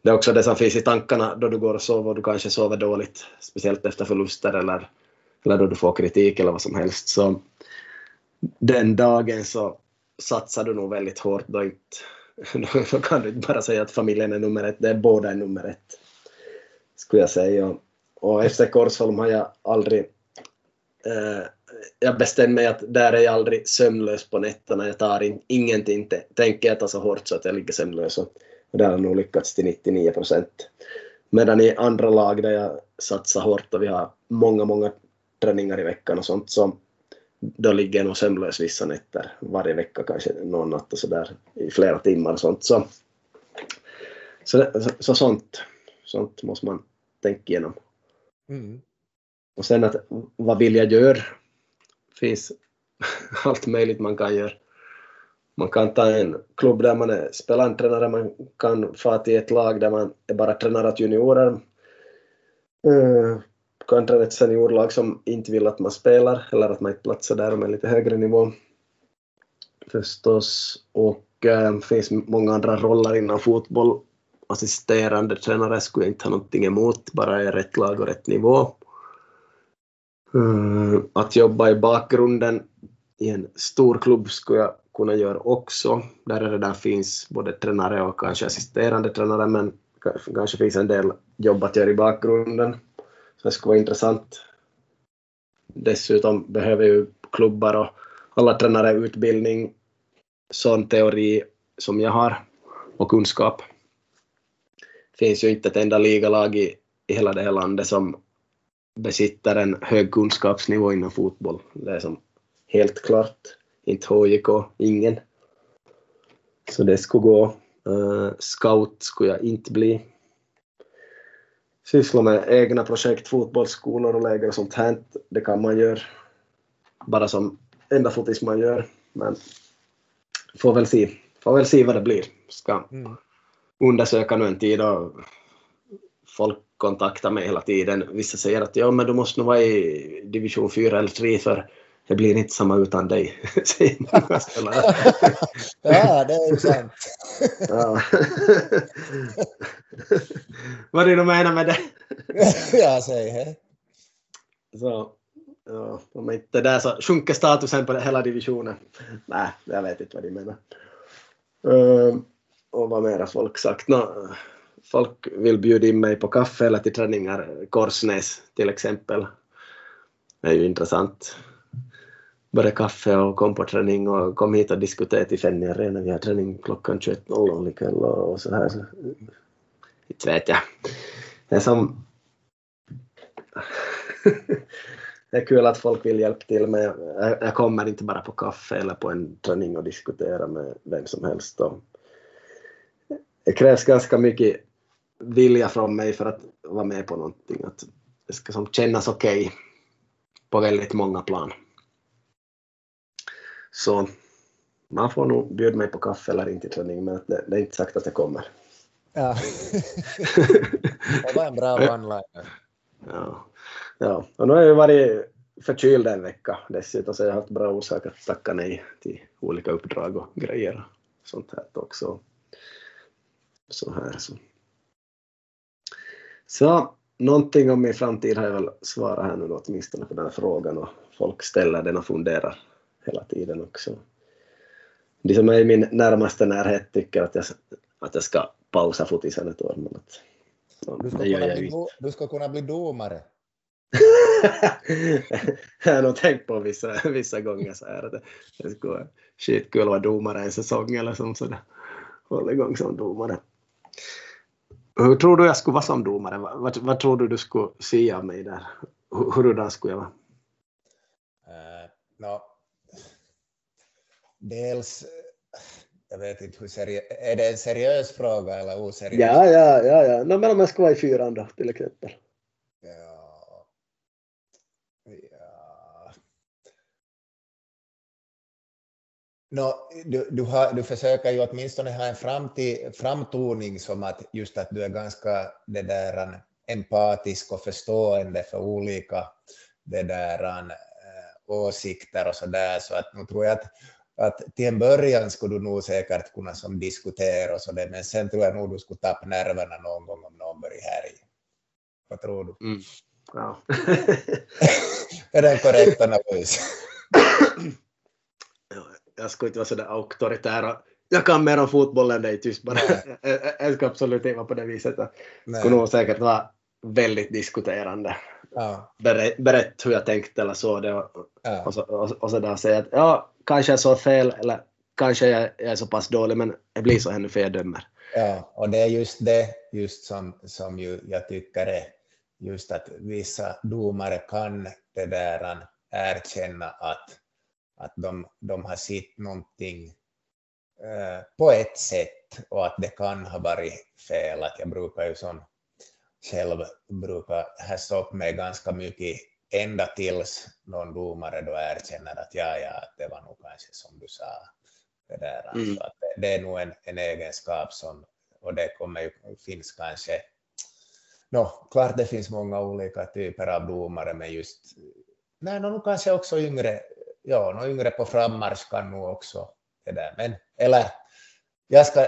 det är också det som finns i tankarna då du går och sover och du kanske sover dåligt, speciellt efter förluster eller, eller då du får kritik eller vad som helst. Så den dagen så satsar du nog väldigt hårt då, inte, då kan du inte bara säga att familjen är nummer ett, det är båda är nummer ett. Skulle jag säga. Och efter Korsholm har jag aldrig eh, jag bestämmer mig att där är jag aldrig sömnlös på nätterna. Jag tar in, ingenting, tänker jag ta så hårt så att jag ligger sömnlös. Och det har jag nog lyckats till 99 procent. Medan i andra lag där jag satsar hårt och vi har många, många träningar i veckan och sånt så då ligger jag nog sömnlös vissa nätter varje vecka, kanske någon natt och sådär i flera timmar och sånt. Så, så, så, så sånt, sånt måste man tänka igenom. Mm. Och sen att vad vill jag göra? finns allt möjligt man kan göra. Man kan ta en klubb där man är spelartränare, man kan få till ett lag där man är bara tränare åt juniorer. Uh, kan ett seniorlag som inte vill att man spelar eller att man inte platsar där med lite högre nivå. Förstås. Och det finns många andra roller inom fotboll. Assisterande tränare skulle jag inte ha någonting emot, bara i rätt lag och rätt nivå. Mm, att jobba i bakgrunden i en stor klubb skulle jag kunna göra också, där är det där finns både tränare och kanske assisterande tränare, men kanske finns en del jobb att göra i bakgrunden. Så det skulle vara intressant. Dessutom behöver ju klubbar och alla tränare utbildning, sån teori som jag har och kunskap. Det finns ju inte ett enda ligalag i, i hela det här landet som besitter en hög kunskapsnivå inom fotboll. Det är som helt klart. Inte HJK, ingen. Så det skulle gå. Uh, scout skulle jag inte bli. Syssla med egna projekt, fotbollsskolor och läger och sånt här. Det kan man göra. Bara som enda fotis man gör. Men får väl se. Får väl se vad det blir. Ska mm. undersöka nu en tid och folk kontaktar mig hela tiden. Vissa säger att ja, men du måste nog vara i division 4 eller 3 för det blir inte samma utan dig, säger många spelare. ja, det är sant. ja. Vad är det du menar med det? ja, säg det. Så, ja, om inte där så sjunker statusen på hela divisionen. Nej, jag vet inte vad de menar. Uh, och vad mer har folk sagt? No, folk vill bjuda in mig på kaffe eller till träningar, Korsnäs till exempel. Det är ju intressant bara kaffe och kom på träning och kom hit och diskuterade till Fenny Arena. Vi har träning klockan 21.00 ikväll och så här. Så, inte vet jag. Det är som... det är kul att folk vill hjälpa till men jag kommer inte bara på kaffe eller på en träning och diskutera med vem som helst. Och det krävs ganska mycket vilja från mig för att vara med på någonting. Att det ska som kännas okej okay på väldigt många plan. Så man får nog bjuda mig på kaffe eller inte i träning, men det, det, är inte sagt att jag kommer. Ja. det var en bra one-liner. Ja. ja, och nu har jag varit förkyld en vecka dessutom, så jag har haft bra orsak att tacka nej till olika uppdrag och grejer och sånt här också. Så här så. Så någonting om min framtid har jag väl svarat här nu då åtminstone på den här frågan och folk ställer den och funderar hela tiden också. De som är i min närmaste närhet tycker att jag, att jag ska pausa fotisen ett år. Men att, du, ska kunna bli, du ska kunna bli domare. jag har nog tänkt på vissa, vissa gånger så här att det skulle vara skitkul att vara domare en säsong eller som sådär. Hålla igång som domare. Hur tror du jag skulle vara som domare? Vad, vad tror du du skulle se av mig där? Hurdan skulle jag vara? Uh, no, dels, jag vet inte hur seriös, är det en seriös fråga eller oseriös? Ja, ja, ja, ja. No, men om jag ska vara i fyran då till exempel. Ja. ja. No, du, du, har, du försöker ju åtminstone ha en framtid, framtoning som att just att du är ganska det där, empatisk och förstående för olika det där, äh, åsikter och så där, så att nu tror jag att att till en början skulle du nog säkert kunna som diskutera och så det, men sen tror jag nog du skulle tappa nerverna någon gång om någon börjar härja. Vad tror du? Mm. Ja. är det en korrekt analys? jag ska inte vara så där auktoritär jag kan mer om fotboll än dig tyst bara. jag ska absolut inte vara på det viset. Jag skulle nog säkert vara väldigt diskuterande. Ja. Berätt hur jag tänkte eller så det och, ja. och, så, och, och så där säga att ja, kanske jag sa fel eller kanske jag, jag är så pass dålig men det blir så här nu för jag dömer. Ja, och det är just det just som, som ju jag tycker är just att vissa domare kan det där erkänna att, att de, de har sett någonting eh, på ett sätt och att det kan ha varit fel. Att jag brukar ju som själv brukar hässa upp mig ganska mycket ända tills någon domare då erkänner att ja, ja, det var nog kanske som du sa. Det, där. Mm. Alltså att det, det, är nog en, en egenskap som, och det kommer ju, finns kanske, no, klart det finns många olika typer av domare, men just, nej, no, kanske också yngre, ja, no, yngre på frammarsch kan nog också det där, men, eller jag ska,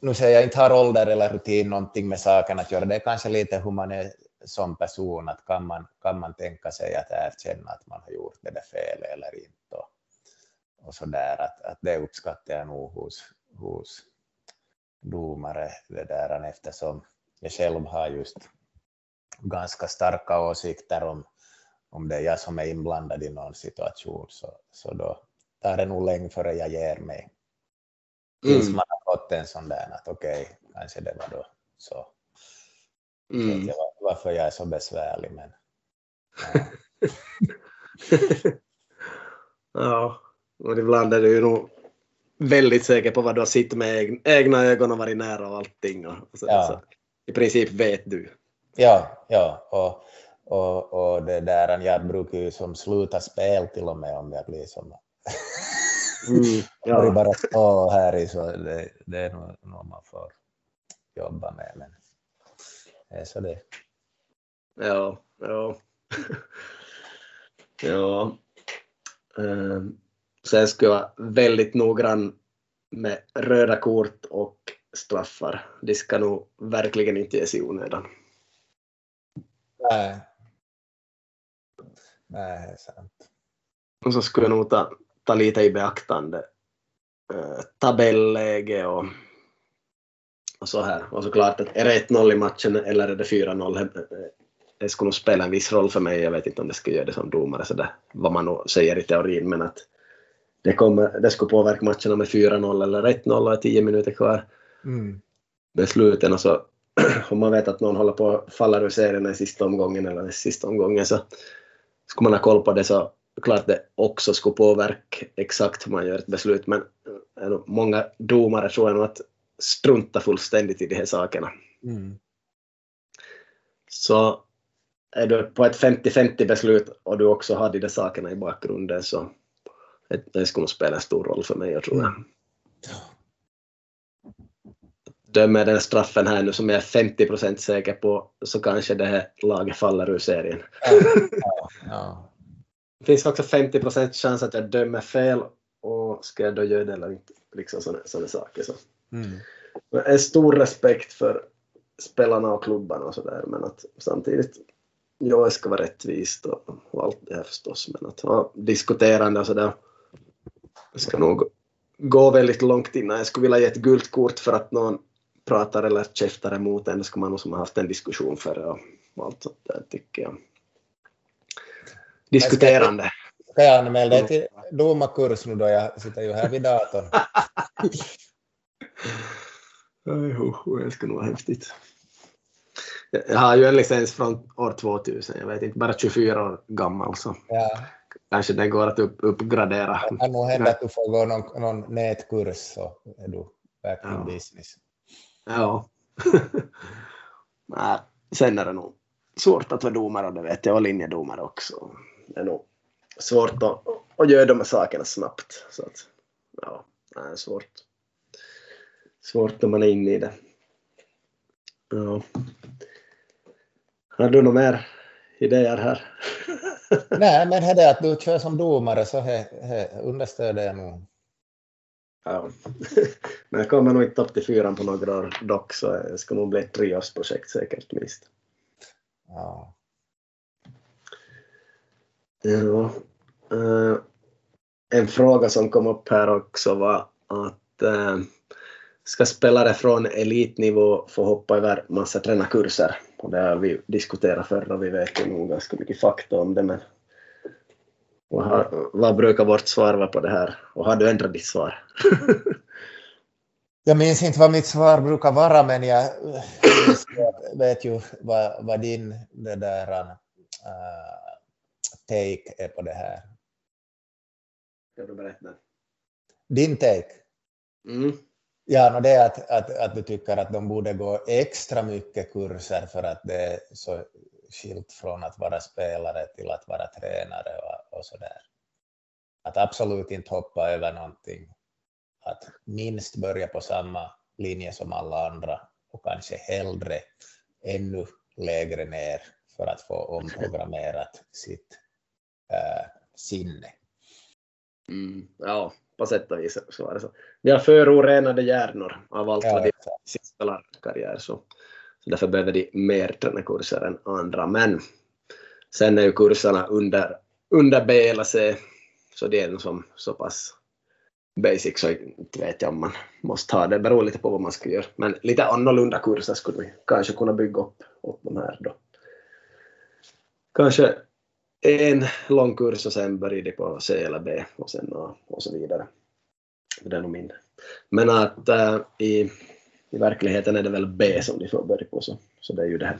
nu säger jag inte har ålder eller rutin någonting med saken att göra, det är kanske lite hur man är som person, att kan man, kan man tänka sig att erkänna att man har gjort det där felet eller inte. Och, och så där, att, att det uppskattar jag nog hos, hos domare, det där, eftersom jag själv har just ganska starka åsikter om, om det är jag som är inblandad i någon situation, så, så då tar det nog länge före jag ger mig. Tills mm. man har fått en sån där att okej, okay, kanske det var då så. Mm. Jag, varför jag är så besvärlig. Men, ja. ja, och ibland är du ju nog väldigt säker på vad du har sett med egna ögon och varit nära och allting. Och, så, ja. så, I princip vet du. Ja, ja. Och, och, och det där, jag brukar ju som sluta spel till och med om jag blir som Mm, ja. Jag bara stå här i så det, det är nog något man får jobba med. Men det är så det Ja, ja. ja. Um, sen ska jag vara väldigt noggrann med röda kort och straffar. De ska nog verkligen inte ges i onödan. Nej. Nej, det är sant. Och så skulle jag nog ta, ta lite i beaktande eh, tabelläge och, och så här. Och såklart att är det 1-0 i matchen eller är det 4-0 det skulle nog spela en viss roll för mig. Jag vet inte om det skulle göra det som domare, så det, vad man nog säger i teorin, men att det, kommer, det skulle påverka matcherna med 4-0 eller 1-0 och 10 minuter kvar. Mm. Besluten och så om man vet att någon håller på att falla ur serien i sista omgången eller i sista omgången så skulle man ha koll på det så klart det också skulle påverka exakt hur man gör ett beslut men många domare tror jag nog att strunta fullständigt i de här sakerna. Mm. Så är du på ett 50-50 beslut och du också har de där sakerna i bakgrunden så det skulle spela en stor roll för mig, jag tror jag. Dömer den straffen här nu som jag är 50 procent säker på så kanske det här laget faller ur serien. Det finns också 50 procent chans att jag dömer fel och ska jag då göra det eller inte? Liksom sådana saker. Så. Mm. En stor respekt för spelarna och klubbarna och sådär men att samtidigt Ja, det ska vara rättvist och, och allt det här förstås, men att ha diskuterande och sådär. Det ska nog gå väldigt långt innan jag skulle vilja ge ett gult kort för att någon pratar eller käftar emot en. Det ska man nog som ha haft en diskussion före och, och allt sånt där tycker jag. Diskuterande. Ska jag anmäla dig till domarkurs nu då? Jag sitter ju här vid datorn. det skulle nog vara häftigt. Jag har ju en licens från år 2000, jag vet inte, bara 24 år gammal så ja. kanske den går att upp, uppgradera. Det kan nog hända att du får gå någon, någon nätkurs så är du back in ja. business. Ja. Nej, sen är det nog svårt att vara domare, det vet jag, och linjedomare också. Det är nog svårt att, att göra de här sakerna snabbt. Så att, ja, det är svårt. Svårt när man är inne i det. Ja. Har du några mer idéer här? Nej, men det att du kör som domare så he, he, understöder jag nog. Ja. Men jag kommer nog inte upp till fyran på några år dock, så det ska nog bli ett treårsprojekt säkert minst. Ja. Ja. Uh, en fråga som kom upp här också var att uh, ska spelare från elitnivå få hoppa över massa tränarkurser? Och det har vi diskuterat förr och vi vet ju nog ganska mycket fakta om det. Men vad, vad brukar vårt svar vara på det här? Och har du ändrat ditt svar? jag minns inte vad mitt svar brukar vara, men jag vet ju vad, vad din det där, uh, take är på det här. Ska du berätta? Din take? Mm. Ja, no det är att, att, att du tycker att de borde gå extra mycket kurser för att det är så skilt från att vara spelare till att vara tränare och, och så där. Att absolut inte hoppa över någonting. Att minst börja på samma linje som alla andra och kanske hellre ännu lägre ner för att få omprogrammerat sitt äh, sinne. Mm. Ja, på sätt och vis så var det så. Vi har förorenade hjärnor av allt vad de spelar karriär så, så därför behöver de mer tränarkurser än andra. Men sen är ju kurserna under, under B eller C så det är nog som så pass basic så inte vet jag om man måste ha det. Det beror lite på vad man ska göra. Men lite annorlunda kurser skulle vi kanske kunna bygga upp åt de här då. Kanske en lång kurs och sen börjar de på C eller B och sen A och så vidare. Det är nog min. Men att äh, i, i verkligheten är det väl B som de får börja på så, så det är ju det här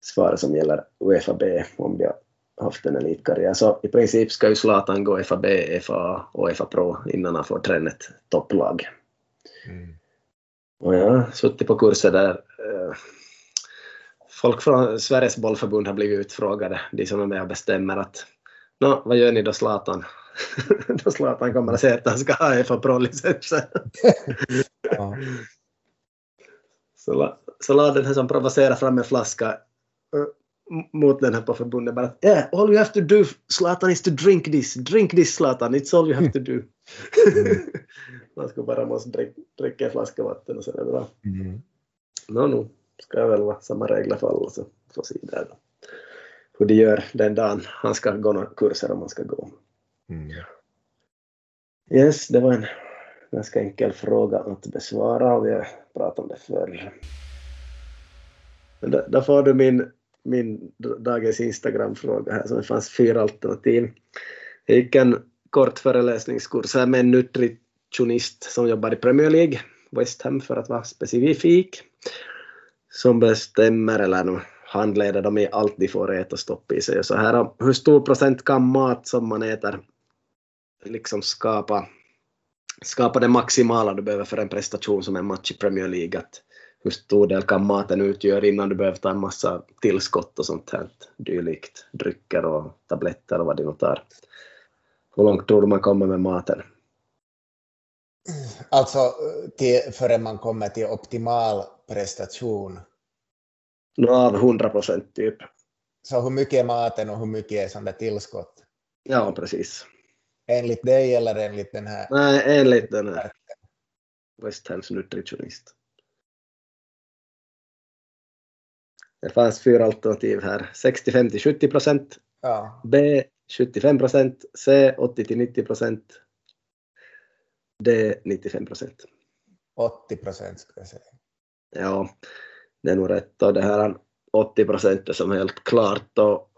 svaret som gäller Uefa B om de har haft en elitkarriär. Så i princip ska ju Zlatan gå FAB, FA och FA Pro innan han får träna ett topplag. Mm. Och jag har suttit på kurser där eh, folk från Sveriges bollförbund har blivit utfrågade, de som är med och bestämmer att Nå, vad gör ni då Zlatan? då Zlatan kommer att säga att han ska ha FA Pro-licensen. ja. Så, så la den här som provocerar fram en flaska mot den här på förbundet bara yeah, all you have to do Zlatan is to drink this, drink this Zlatan, it's all you have to do. Mm. Man ska bara måste dricka, dricka en flaska vatten och så är det bra. Mm. No, no, ska väl vara samma regler för alla så får se där då. Hur de gör den dagen han ska gå några kurser om man ska gå. Mm. Yes, det var en ganska enkel fråga att besvara och vi har pratat om det förr. Men då, då får du min min dagens Instagram-fråga här, så det fanns fyra alternativ. Jag gick en kort föreläsningskurs här med en nutritionist som jobbar i Premier League, West Ham för att vara specifik, som bestämmer eller handleder dem i allt de får äta stopp i sig. Så här, hur stor procent kan mat som man äter liksom skapa, skapa det maximala du behöver för en prestation som en match i Premier League? Att hur stor del kan maten utgöra innan du behöver ta en massa tillskott och sånt här dylikt, drycker och tabletter och vad det nu tar. Hur långt tror du man kommer med maten? Alltså till, förrän man kommer till optimal prestation? Nå, av 100 procent typ. Så hur mycket är maten och hur mycket är sånt där tillskott? Ja, precis. Enligt dig eller enligt den här? Nej, enligt den här West Hams nutritionist. Det fanns fyra alternativ här. 65 till 70 procent. Ja. B 75 procent. C 80 till 90 procent. D 95 procent. 80 procent skulle jag säga. Ja, det är nog rätt. Och det här 80 procent är som helt klart och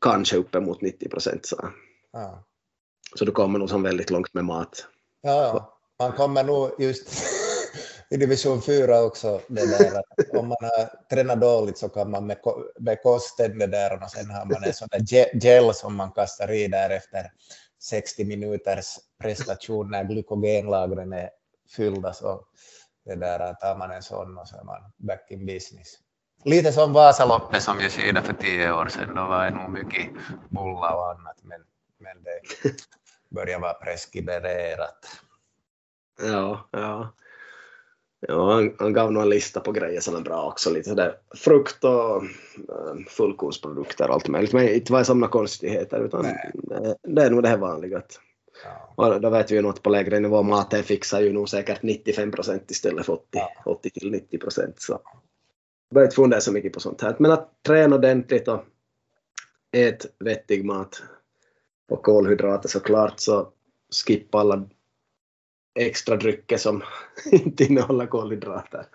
kanske uppemot 90 procent. Så. Ja. så du kommer nog som väldigt långt med mat. Ja, ja. man kommer nog just i division 4 också, det där, om man har tränat dåligt så kan man med, med kosten det där och sen har man en sån där gel som man kastar i där efter 60 minuters prestation när glykogenlagren är fyllda så det där, tar man en sån och så är man back in business. Lite som Vasaloppet som jag skidade för tio år sedan, då var det nog mycket bulla och annat men, men det börjar vara preskriberat. Ja, ja. Ja, han, han gav nog en lista på grejer som är bra också, lite sådär frukt och äh, fullkornsprodukter och allt möjligt, men inte var det som några konstigheter utan det, det, är nog det här vanliga. Ja. Och då vet vi ju något på lägre nivå, maten fixar ju nog säkert 95 procent istället för 80, ja. 80 till 90 procent. Så jag behöver inte fundera så mycket på sånt här. Men att träna ordentligt och ät vettig mat och kolhydrater såklart, så skippa alla extra drycker som inte innehåller kolhydrater.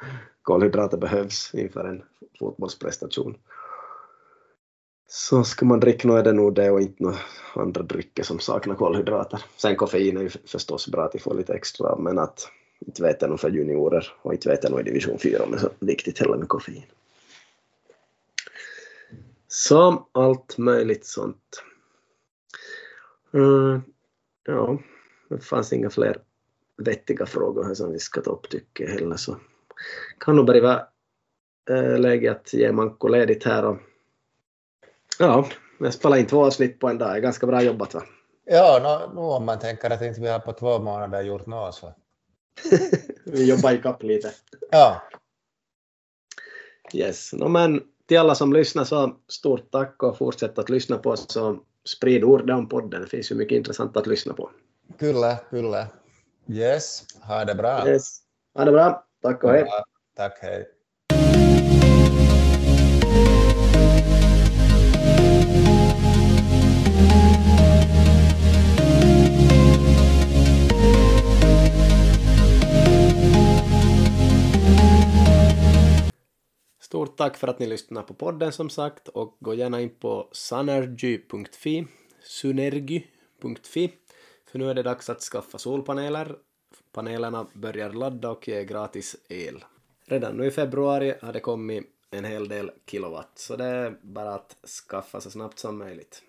Kolhydrater behövs inför en fotbollsprestation. Så ska man dricka något är det nog det och inte några andra drycker som saknar kolhydrater. Sen koffein är ju förstås bra att få lite extra men att inte vet jag nog för juniorer och inte vet jag nog i division 4 om det är så viktigt heller med koffein. Så allt möjligt sånt. Uh, ja, det fanns inga fler vettiga frågor här som vi ska ta upp tycker jag heller så kan nog bara äh, eh, läge att ge Manko ledigt här och ja, jag spelar in två avsnitt på en dag, ganska bra jobbat va? Ja, nu no, om man tänker att inte vi har på två månader gjort något så. vi jobbar ikapp lite. Ja. Yes, no, men till alla som lyssnar så stort tack och fortsätt att lyssna på oss och sprid ordet om podden. Det finns ju mycket intressant att lyssna på. Kyllä, kyllä. Yes, ha det bra. Yes. Ha det bra. Tack och hej. Ja, tack, hej. Stort tack för att ni lyssnar på podden som sagt och gå gärna in på sunergy.fi, sunergy.fi, för nu är det dags att skaffa solpaneler. Panelerna börjar ladda och ge gratis el. Redan nu i februari har det kommit en hel del kilowatt, så det är bara att skaffa så snabbt som möjligt.